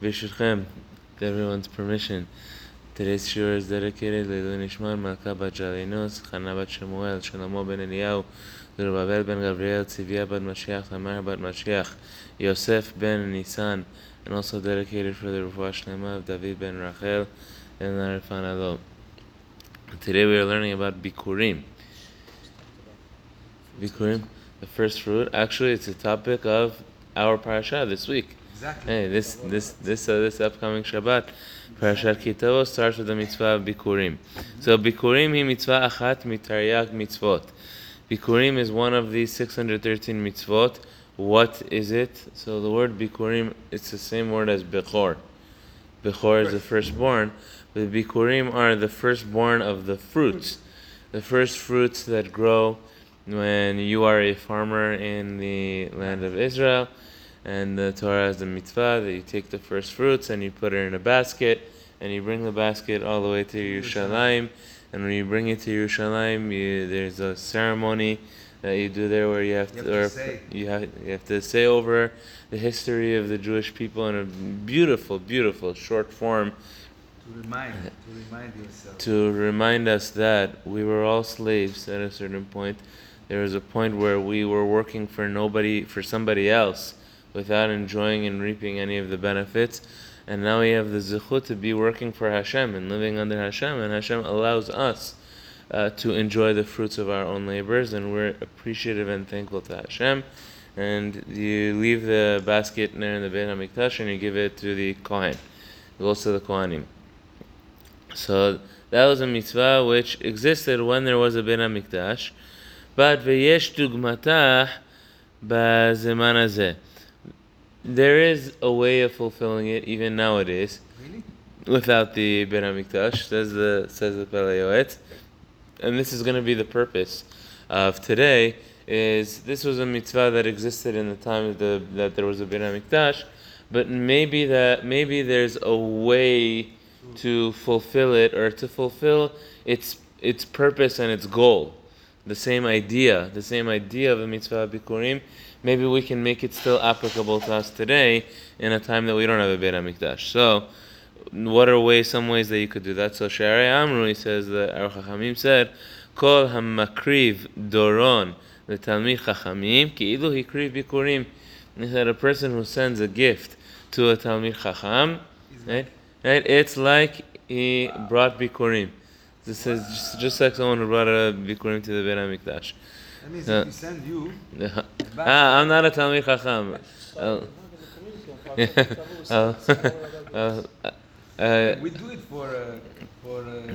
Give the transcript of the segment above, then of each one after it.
Bishulchem, with everyone's permission. Today's shiur is dedicated to Leilui Nishmat Malka Bat Jalinos, Chana Bat Shemuel, Shlomo Ben Eliyahu, Zerubbabel Ben Gabriel, Tzivia Bat Mashiach, Tamar Bat Mashiach, Yosef Ben Nisan, and also dedicated for the Refuah Shlema of David Ben Rachel and Narifan Alo. Today we are learning about Bikurim. Bikurim, the first fruit. Actually, it's a topic of our parasha this week. Exactly. Hey, this this this uh, this upcoming Shabbat, Parashat Kitavo starts with the mitzvah of Bikurim. So Bikurim hi mitzvah achat mitaryag mitzvot. Bikurim is one of these 613 mitzvot. What is it? So the word Bikurim, it's the same word as Bechor. Bechor is the firstborn, but Bikurim are the firstborn of the fruits. The first fruits that grow when you are a farmer in the land of Israel and the Torah has the mitzvah that you take the first fruits and you put it in a basket and you bring the basket all the way to Yerushalayim. And when you bring it to Yerushalayim, you, there's a ceremony that you do there where you have You to, have to or say. you have you have to say over the history of the Jewish people in a beautiful, beautiful short form To remind, to remind yourself. to remind us that we were all slaves at a certain point. There was a point where we were working for nobody, for somebody else, without enjoying and reaping any of the benefits. And now we have the zichut to be working for Hashem and living under Hashem, and Hashem allows us uh, to enjoy the fruits of our own labors, and we're appreciative and thankful to Hashem. And you leave the basket there in the Beit HaMikdash and you give it to the Kohen. To the Kohanim. So that was a mitzvah which existed when there was a Beit HaMikdash. But v'yesh dugmatah b'zeman hazeh. There is a way of fulfilling it even nowadays Really? without the Beit HaMikdash, says the says the Pele Yoetz. And this is going to be the purpose of today. Is this was a mitzvah that existed in the time of the, that there was a Beit HaMikdash, but maybe that maybe there's a way to fulfill it or to fulfill its its purpose and its goal. The same idea, the same idea of a mitzvah of Bikurim, maybe we can make it still applicable to us today in a time that we don't have a Beit HaMikdash. So, what are ways, some ways that you could do that? So Shari Amru, he says that our Chachamim said, Kol hamakriv doron letalmid Chachamim ki'ilu hikriv bikurim. He said a person who sends a gift to a Talmid Chacham, right? Right? It's like he brought bikurim. This is just, just like someone who brought a bikurim to the Beit HaMikdash. That means Yeah. if we send you, ah, I'm not a Talmid Chacham. Oh. Uh, uh, we do it for, uh, for, uh,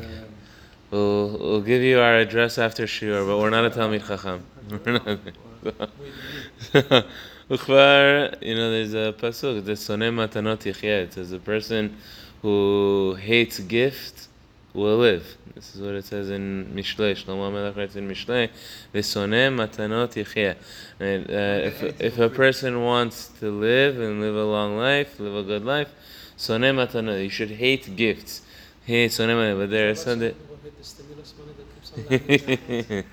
We'll, we'll give you our address after shiur, but we're not a Talmid Chacham. We're not. Uchvar, you know, there's a pasuk, the soneh matanot. It says a person who hates gift will live. This is what it says in Mishlei. Shlomo Melech writes in Mishlei, "V'soneh matanot yichyeh." And, uh, if, if a person wants to live and live a long life, live a good life, soneh matanot. You should hate gifts. Hey, soneh matanot. But there are some that. People hate the stimulus money that keeps on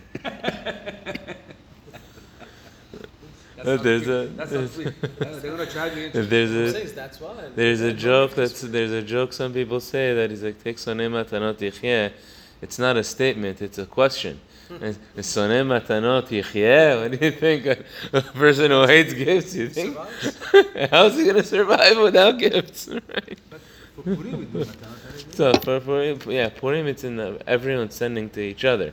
that's There's not a- That's not free. Uh, They're gonna charge you. There's a that's why. there's a joke that's there's a joke some people say that he's like take soneh matanot yichyeh. It's not a statement, it's a question. And Soneh matanot yichyeh. What do you think? A, a person who hates gifts, you think? How's he gonna survive without gifts? Right? But for Purim we do matanot. So for Purim, yeah, Purim, it's in the, everyone sending to each other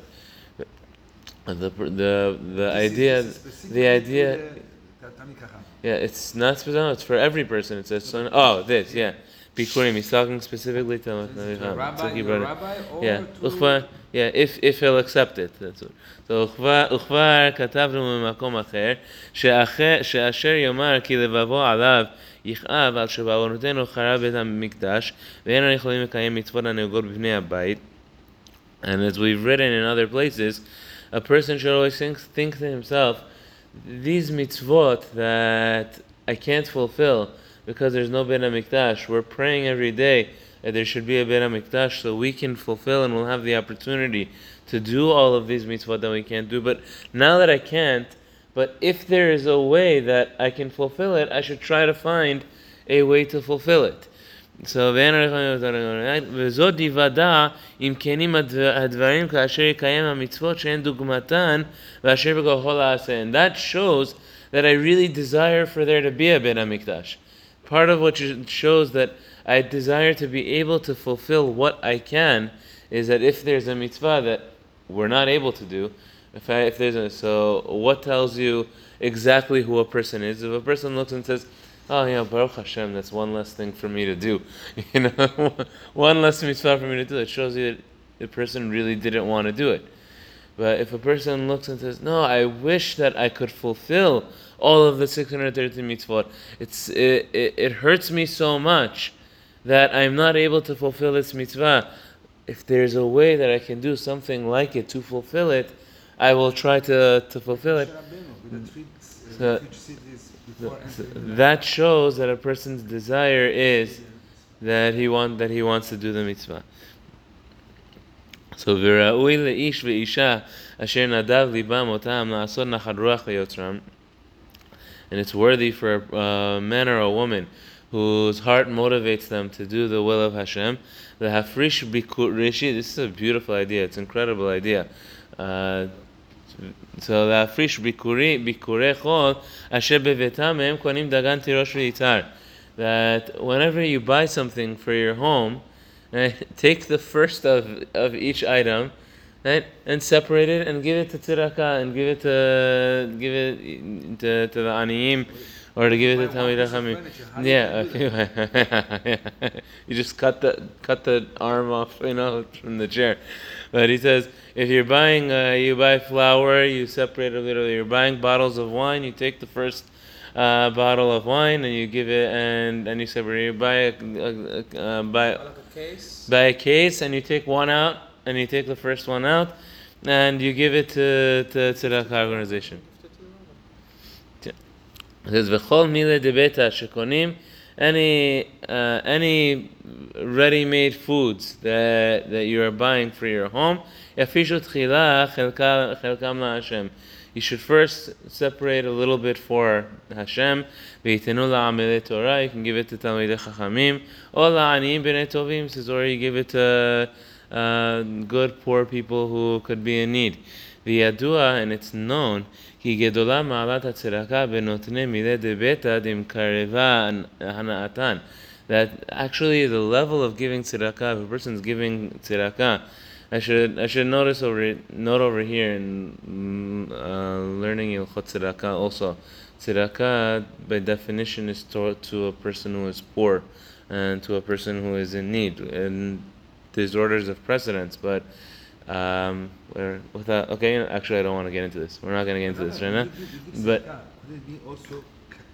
But The the the This is- idea, this is specifically the idea. to the Talmid Chacham. Yeah, it's not specific. It's for every person. It says son. Oh, this. Yeah, Bikurim. He's talking specifically to This is to a rabbi, Tzuki to a brother. rabbi, or Yeah, to Uchva. Yeah, if if he'll accept it. That's what. So Uchva Uchvar כתבנו במקום אחר שאחר- שאשר יאמר כי לבבו עליו יכאב על שבעוונותינו חרב בית המקדש ואין אנו יכולים לקיים מצוות הנהוגות בבני הבית. And as we've written in other places, a person should always think, think to himself, these mitzvot that I can't fulfill because there's no Beit HaMikdash, we're praying every day that there should be a Beit HaMikdash so we can fulfill and we'll have the opportunity to do all of these mitzvot that we can't do. But now that I can't, but if there is a way that I can fulfill it, I should try to find a way to fulfill it. So, ואין וזאת דיוודה אם כנים הדבר- הדברים כאשר יקיים המצוות שאין דוגמתן ואשר בכוחו לעשה. And that shows that I really desire for there to be a Beit HaMikdash. Part of what shows that I desire to be able to fulfill what I can is that if there's a mitzvah that we're not able to do, if, I, if there's a, so what tells you exactly who a person is? If a person looks and says, "Oh yeah, Baruch Hashem, that's one less thing for me to do," you know, one less mitzvah for me to do, it shows you that the person really didn't want to do it. But if a person looks and says, "No, I wish that I could fulfill all of the 613 mitzvot," it's it, it, it hurts me so much that I'm not able to fulfill this mitzvah. If there's a way that I can do something like it to fulfill it, I will try to, to fulfill it. Moshe Rabbeinu with the three, uh, So- That shows that a person's desire is that he want that he wants to do the mitzvah. So v'ra'ui le'ish ve'isha asher nadav libam otam la'asod nachad ruach le'yotzram. And it's worthy for a man or a woman whose heart motivates them to do the will of Hashem. The hafrish bikur rishi. This is a beautiful idea. It's an incredible idea. Uh, so להפריש ביקורי, ביקורי חול אשר בביתם מהם קונים דגן תירוש ויצהר. That whenever you buy something for your home, right, take the first of, of each item right, and separate it and give it to tzedakah and give it to give it to, to the aniyim or to give it to Buy one Talmid piece Chachamim. furniture, how do you Yeah, you just cut the cut the arm off, you know, from the chair. But he says, if you're buying, uh, you buy flour, you separate a little. You're buying bottles of wine, you take the first uh, bottle of wine and you give it, and and you separate. You buy a, a, a, uh, buy case. buy a case and you take one out and you take the first one out and you give it to to tzedakah organization. It says v'chol mile debeta shekonim. Any uh, any ready-made foods that that you are buying for your home. You should first separate a little bit for Hashem. You can give it to Talmidei Chachamim. O la'aniyim b'nei. Says or you give it to uh, good poor people who could be in need. V'yadua and it's known כי גדולה מעלת הצדקה בנותני מילי דביתא דמקרבה הנאתן. That actually the level of giving tzedakah, if a person is giving tzedakah, I should I should notice over note over here in uh, learning Hilchot Tzedakah also. Tzedakah by definition is taught to a person who is poor and to a person who is in need, and there's orders of precedence, but um, where without okay, actually I don't want to get into this. We're not going to get into this right now. But could it be also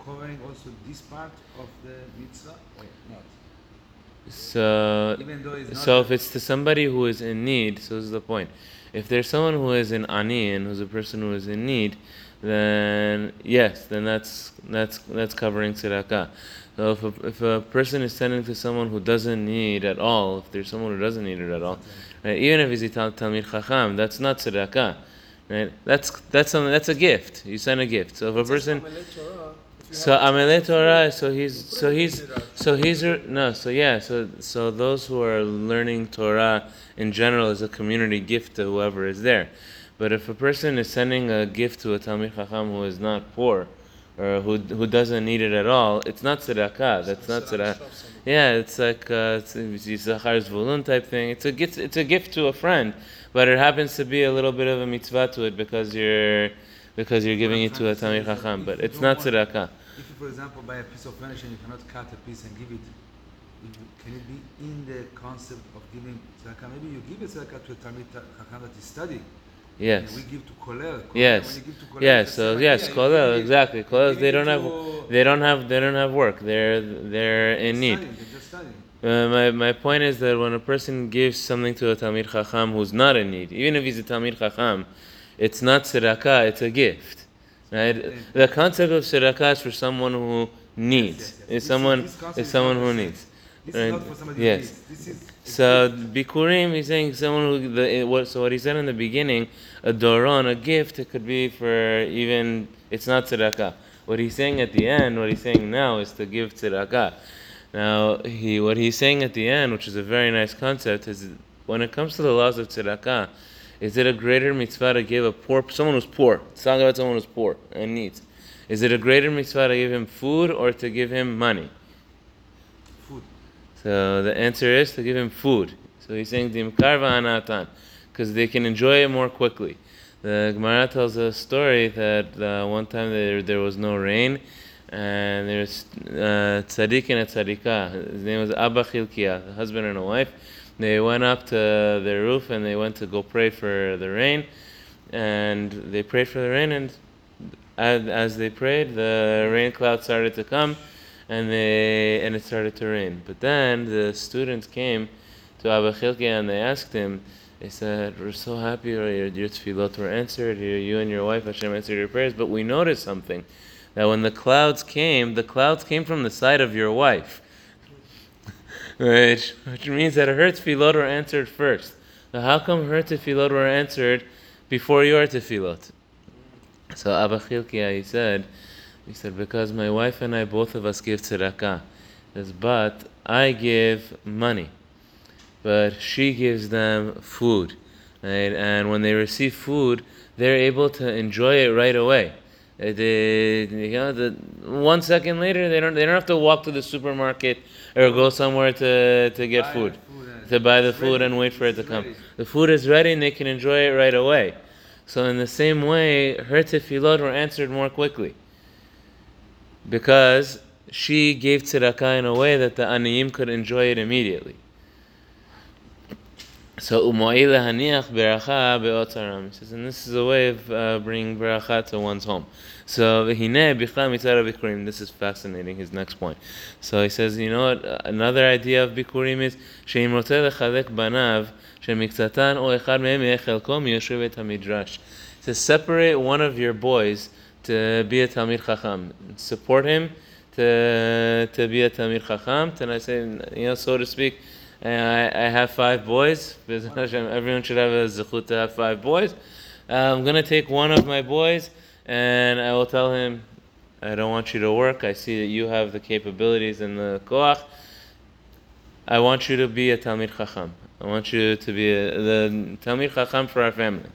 covering also this part of the mitzvah or not? so Even though it's not so if it's to somebody who is in need, so this is the point. If there's someone who is in ani and who's a person who is in need, then yes, then that's that's that's covering tzedakah. So if a, if a person is sending to someone who doesn't need at all, if there's someone who doesn't need it at all, right, even if he's a tal- talmid chacham, that's not tzedakah, right? That's that's something that's a gift. You send a gift. So if a person Amalei Torah, if you so have- Torah, so he's so he's so he's no, so yeah, so so those who are learning Torah in general is a community gift to whoever is there. But if a person is sending a gift to a Talmid Chacham who is not poor, or who who doesn't need it at all, it's not tzedakah. That's not tzedakah. Yeah, it's like uh, it's it's Zvulun type thing. It's a gift. It's a gift to a friend, but it happens to be a little bit of a mitzvah to it because you're because you're giving it to a Talmid Chacham. But it's not tzedakah. If you, for example, buy a piece of furniture and you cannot cut a piece and give it, can it be in the concept of giving tzedakah? Maybe you give a tzedakah to a Talmid Chacham that is studying. Yes. And we give to Kolel. Kolel, Yes. When you give to Kolel, Yes. So yes, idea. You kollel give it- exactly. you Kollel they don't have they don't have they don't have work. They're they're in need. Studying, they're just studying. Uh, my, my point is that when a person gives something to a Talmid Chacham who's not in need, even if he's a Talmid Chacham, it's not tzedakah, it's a gift. Right? The concept of tzedakah is for someone who needs. Yes, yes, yes. Is someone is someone who needs. This Right. is not for somebody who Yes. So bikurim, he's saying someone who the what. So what he said in the beginning, a doron, a gift. It could be for even. It's not tzedakah. What he's saying at the end, what he's saying now, is to give tzedakah. Now, he what he's saying at the end, which is a very nice concept, is when it comes to the laws of tzedakah, is it a greater mitzvah to give a poor someone who's poor? It's talking about someone who's poor and needs. Is it a greater mitzvah to give him food or to give him money? So the answer is to give him food. So he's saying dimkar va'anatan, because they can enjoy it more quickly. The Gemara tells a story that uh, one time there, there was no rain, and there's uh, tzaddik and a tzaddikah. His name was Abba Chilkiah, the husband and a wife. They went up to their roof and they went to go pray for the rain, and they prayed for the rain. And as, as they prayed, the rain cloud started to come, and they and it started to rain. But then the students came to Abba Chilkiah and they asked him. They said, "We're so happy your, your tefillot were answered. You, you and your wife Hashem answered your prayers, but we noticed something." that when the clouds came, the clouds came from the side of your wife. which, which means that her tefillot were answered first. Now, how come her tefillot were answered before your tefillot? So Abba Chilkiah, he said, he said, because my wife and I, both of us give tzedakah. Says, but I give money, but she gives them food. Right? And when they receive food, they're able to enjoy it right away. Uh, they, you know, the, one second later, they don't they don't have to walk to the supermarket or go somewhere to, to get Buy food, food to buy the food ready. and wait for it to It's come. ready. The food is ready and they can enjoy it right away. So in the same way, her tefillot were answered more quickly because she gave tzedakah in a way that the aniyim could enjoy it immediately. So umoile haniach beracha beotaram. He says, and this is a way of uh, bringing beracha to one's home. So v'hineh bichla mitzara. This is fascinating. His next point. So he says, you know what? Another idea of bikurim is she'im roteh banav she'miktzatan o echad mehem yeh et hamidrash. To separate one of your boys to be a Talmid Chacham. Support him to, to be a Talmid Chacham. And I say, you know, so to speak, uh, I, I have five boys. Everyone should have a zechut to have five boys. Uh, I'm going to take one of my boys and I will tell him, I don't want you to work. I see that you have the capabilities and the koach. I want you to be a Talmid Chacham. I want you to be a, the Talmid Chacham for our family.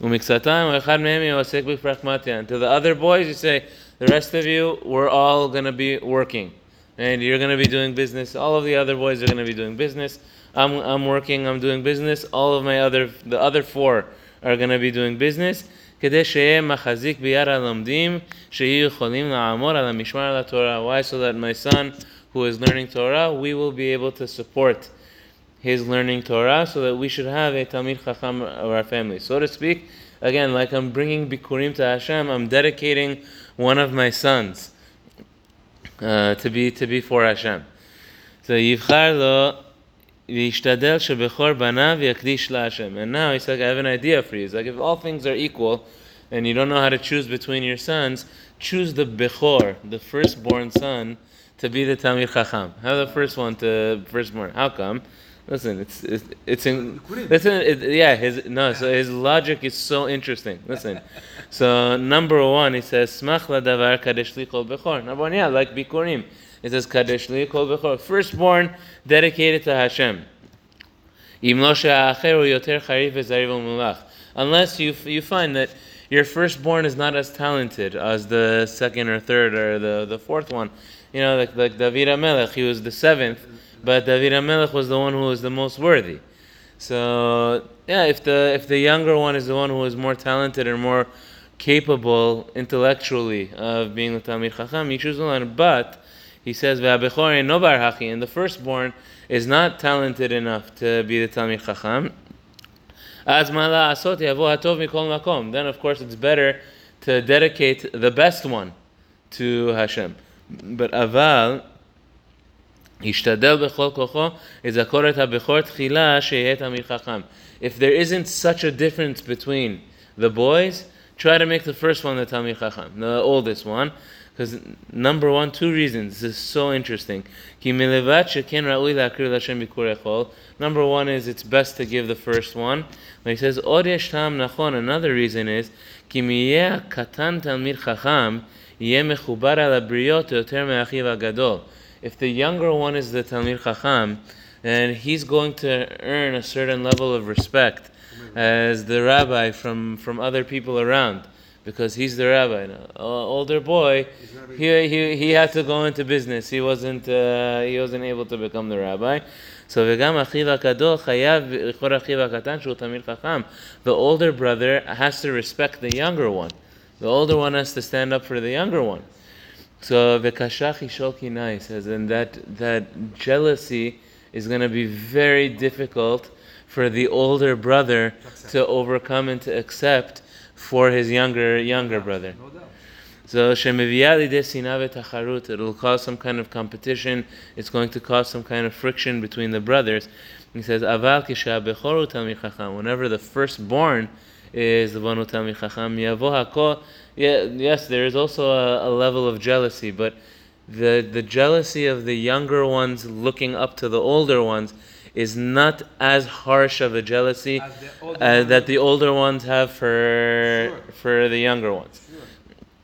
ומקצתם, ואחד מהם יהיה עוסק בפרקמטיה. And to the other boys, you say, the rest of you, we're all going to be working. And you're going to be doing business. All of the other boys are going to be doing business. I'm, I'm working, I'm doing business. All of my other, the other four are going to be doing business. כדי שיהיה מחזיק ביד הלומדים, שיהיו יכולים לעמוד על המשמר על התורה. Why? So that my son, who is learning Torah, we will be able to support his learning Torah so that we should have a Talmid Chacham of our family. So to speak, again, like I'm bringing Bikurim to Hashem, I'm dedicating one of my sons uh, to be to be for Hashem. So Yivchar lo v'ishtadel shebechor banav yakdish laHashem. And now he's like, I have an idea for you. He's like, if all things are equal, and you don't know how to choose between your sons, choose the bechor, the firstborn son, to be the Talmid Chacham. Have the first one to firstborn. How come? Listen, it's it's, it's in, listen, it, yeah, his no, so his logic is so interesting. Listen, so number one, he says, "Smach ladavar kadesh li kol bechor." Number one, yeah, like bikurim, it says kadesh li kol bechor, firstborn dedicated to Hashem. Im lo she'acher hu yoter charif v'zariv u'mulach. Unless you you find that your firstborn is not as talented as the second or third or the, the fourth one. You know, like, like David HaMelech, he was the seventh, but David HaMelech was the one who was the most worthy. So yeah, if the if the younger one is the one who is more talented or more capable intellectually of being the Talmid Chacham, he chooses the one. But he says hachi, and the firstborn is not talented enough to be the Talmid Chacham. Then of course it's better to dedicate the best one to Hashem. But aval Ishtadev b'chol kocho is akor habechor tchila sheyet amir chacham. If there isn't such a difference between the boys, try to make the first one the talmid chacham, the oldest one. Because number one, two reasons. This is so interesting. Number one is it's best to give the first one. But he says, Od tam nachon. Another reason is katan talmid chacham yeh mechubar al if the younger one is the Talmid Chacham, then he's going to earn a certain level of respect as the rabbi from, from other people around because he's the rabbi. An older boy, he, he, he had to go into business. He wasn't, uh, he wasn't able to become the rabbi. So The older brother has to respect the younger one. The older one has to stand up for the younger one. So v'kashach ishol kinai says, and that that jealousy is going to be very difficult for the older brother to overcome and to accept for his younger younger brother. No doubt. So shemeviyah lidei sinah v'tacharut, it'll cause some kind of competition. It's going to cause some kind of friction between the brothers. He says, aval kishabechor talmid chacham. Whenever the firstborn is the one who talmid chacham, yavo hakol. Yeah, yes, there is also a, a level of jealousy, but the the jealousy of the younger ones looking up to the older ones is not as harsh of a jealousy As the uh, that the older ones have for Sure. for the younger ones. Sure.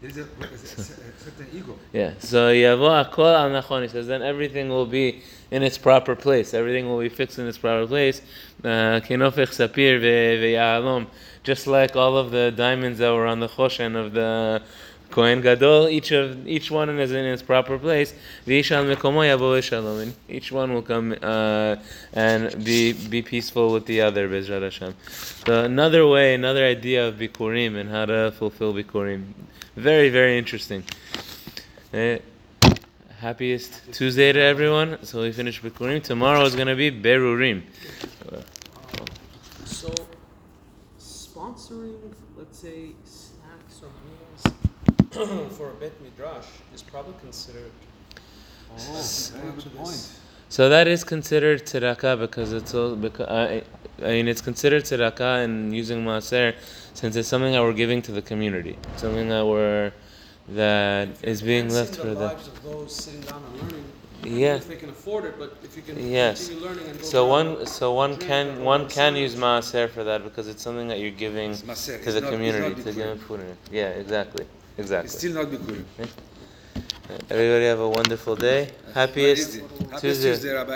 There is a, a, a, certain ego. Yeah. So yavo akol al nachon. He says then everything will be in its proper place. Everything will be fixed in its proper place. Uh, Kinofech sapir ve'yalom. Just like all of the diamonds that were on the choshen of the Kohen Gadol, each of each one is in its proper place. Each one will come uh, and be be peaceful with the other. Bezrat Hashem. So another way, another idea of bikurim and how to fulfill bikurim. Very very interesting. Eh, happiest Tuesday to everyone. So we finish bikurim. Tomorrow is gonna be berurim. So, sponsoring, let's say, snacks or meals for a bet midrash is probably considered. Oh, very good point. So that is considered tzedakah because it's all, because, uh, I mean it's considered tzedakah and using maaser since it's something that we're giving to the community, something that we're that is being left for the. lives of those sitting down and learning. I Yeah. If they can afford it, but if you can Yes. continue learning and go So one so one can one can use maaser for that because it's something that you're giving It's to it's the not- community to give food. Yeah, exactly, It's exactly. still not bikurim. Everybody have a wonderful day. Happiest Happiest Tuesday. Tuesday, Rabbi.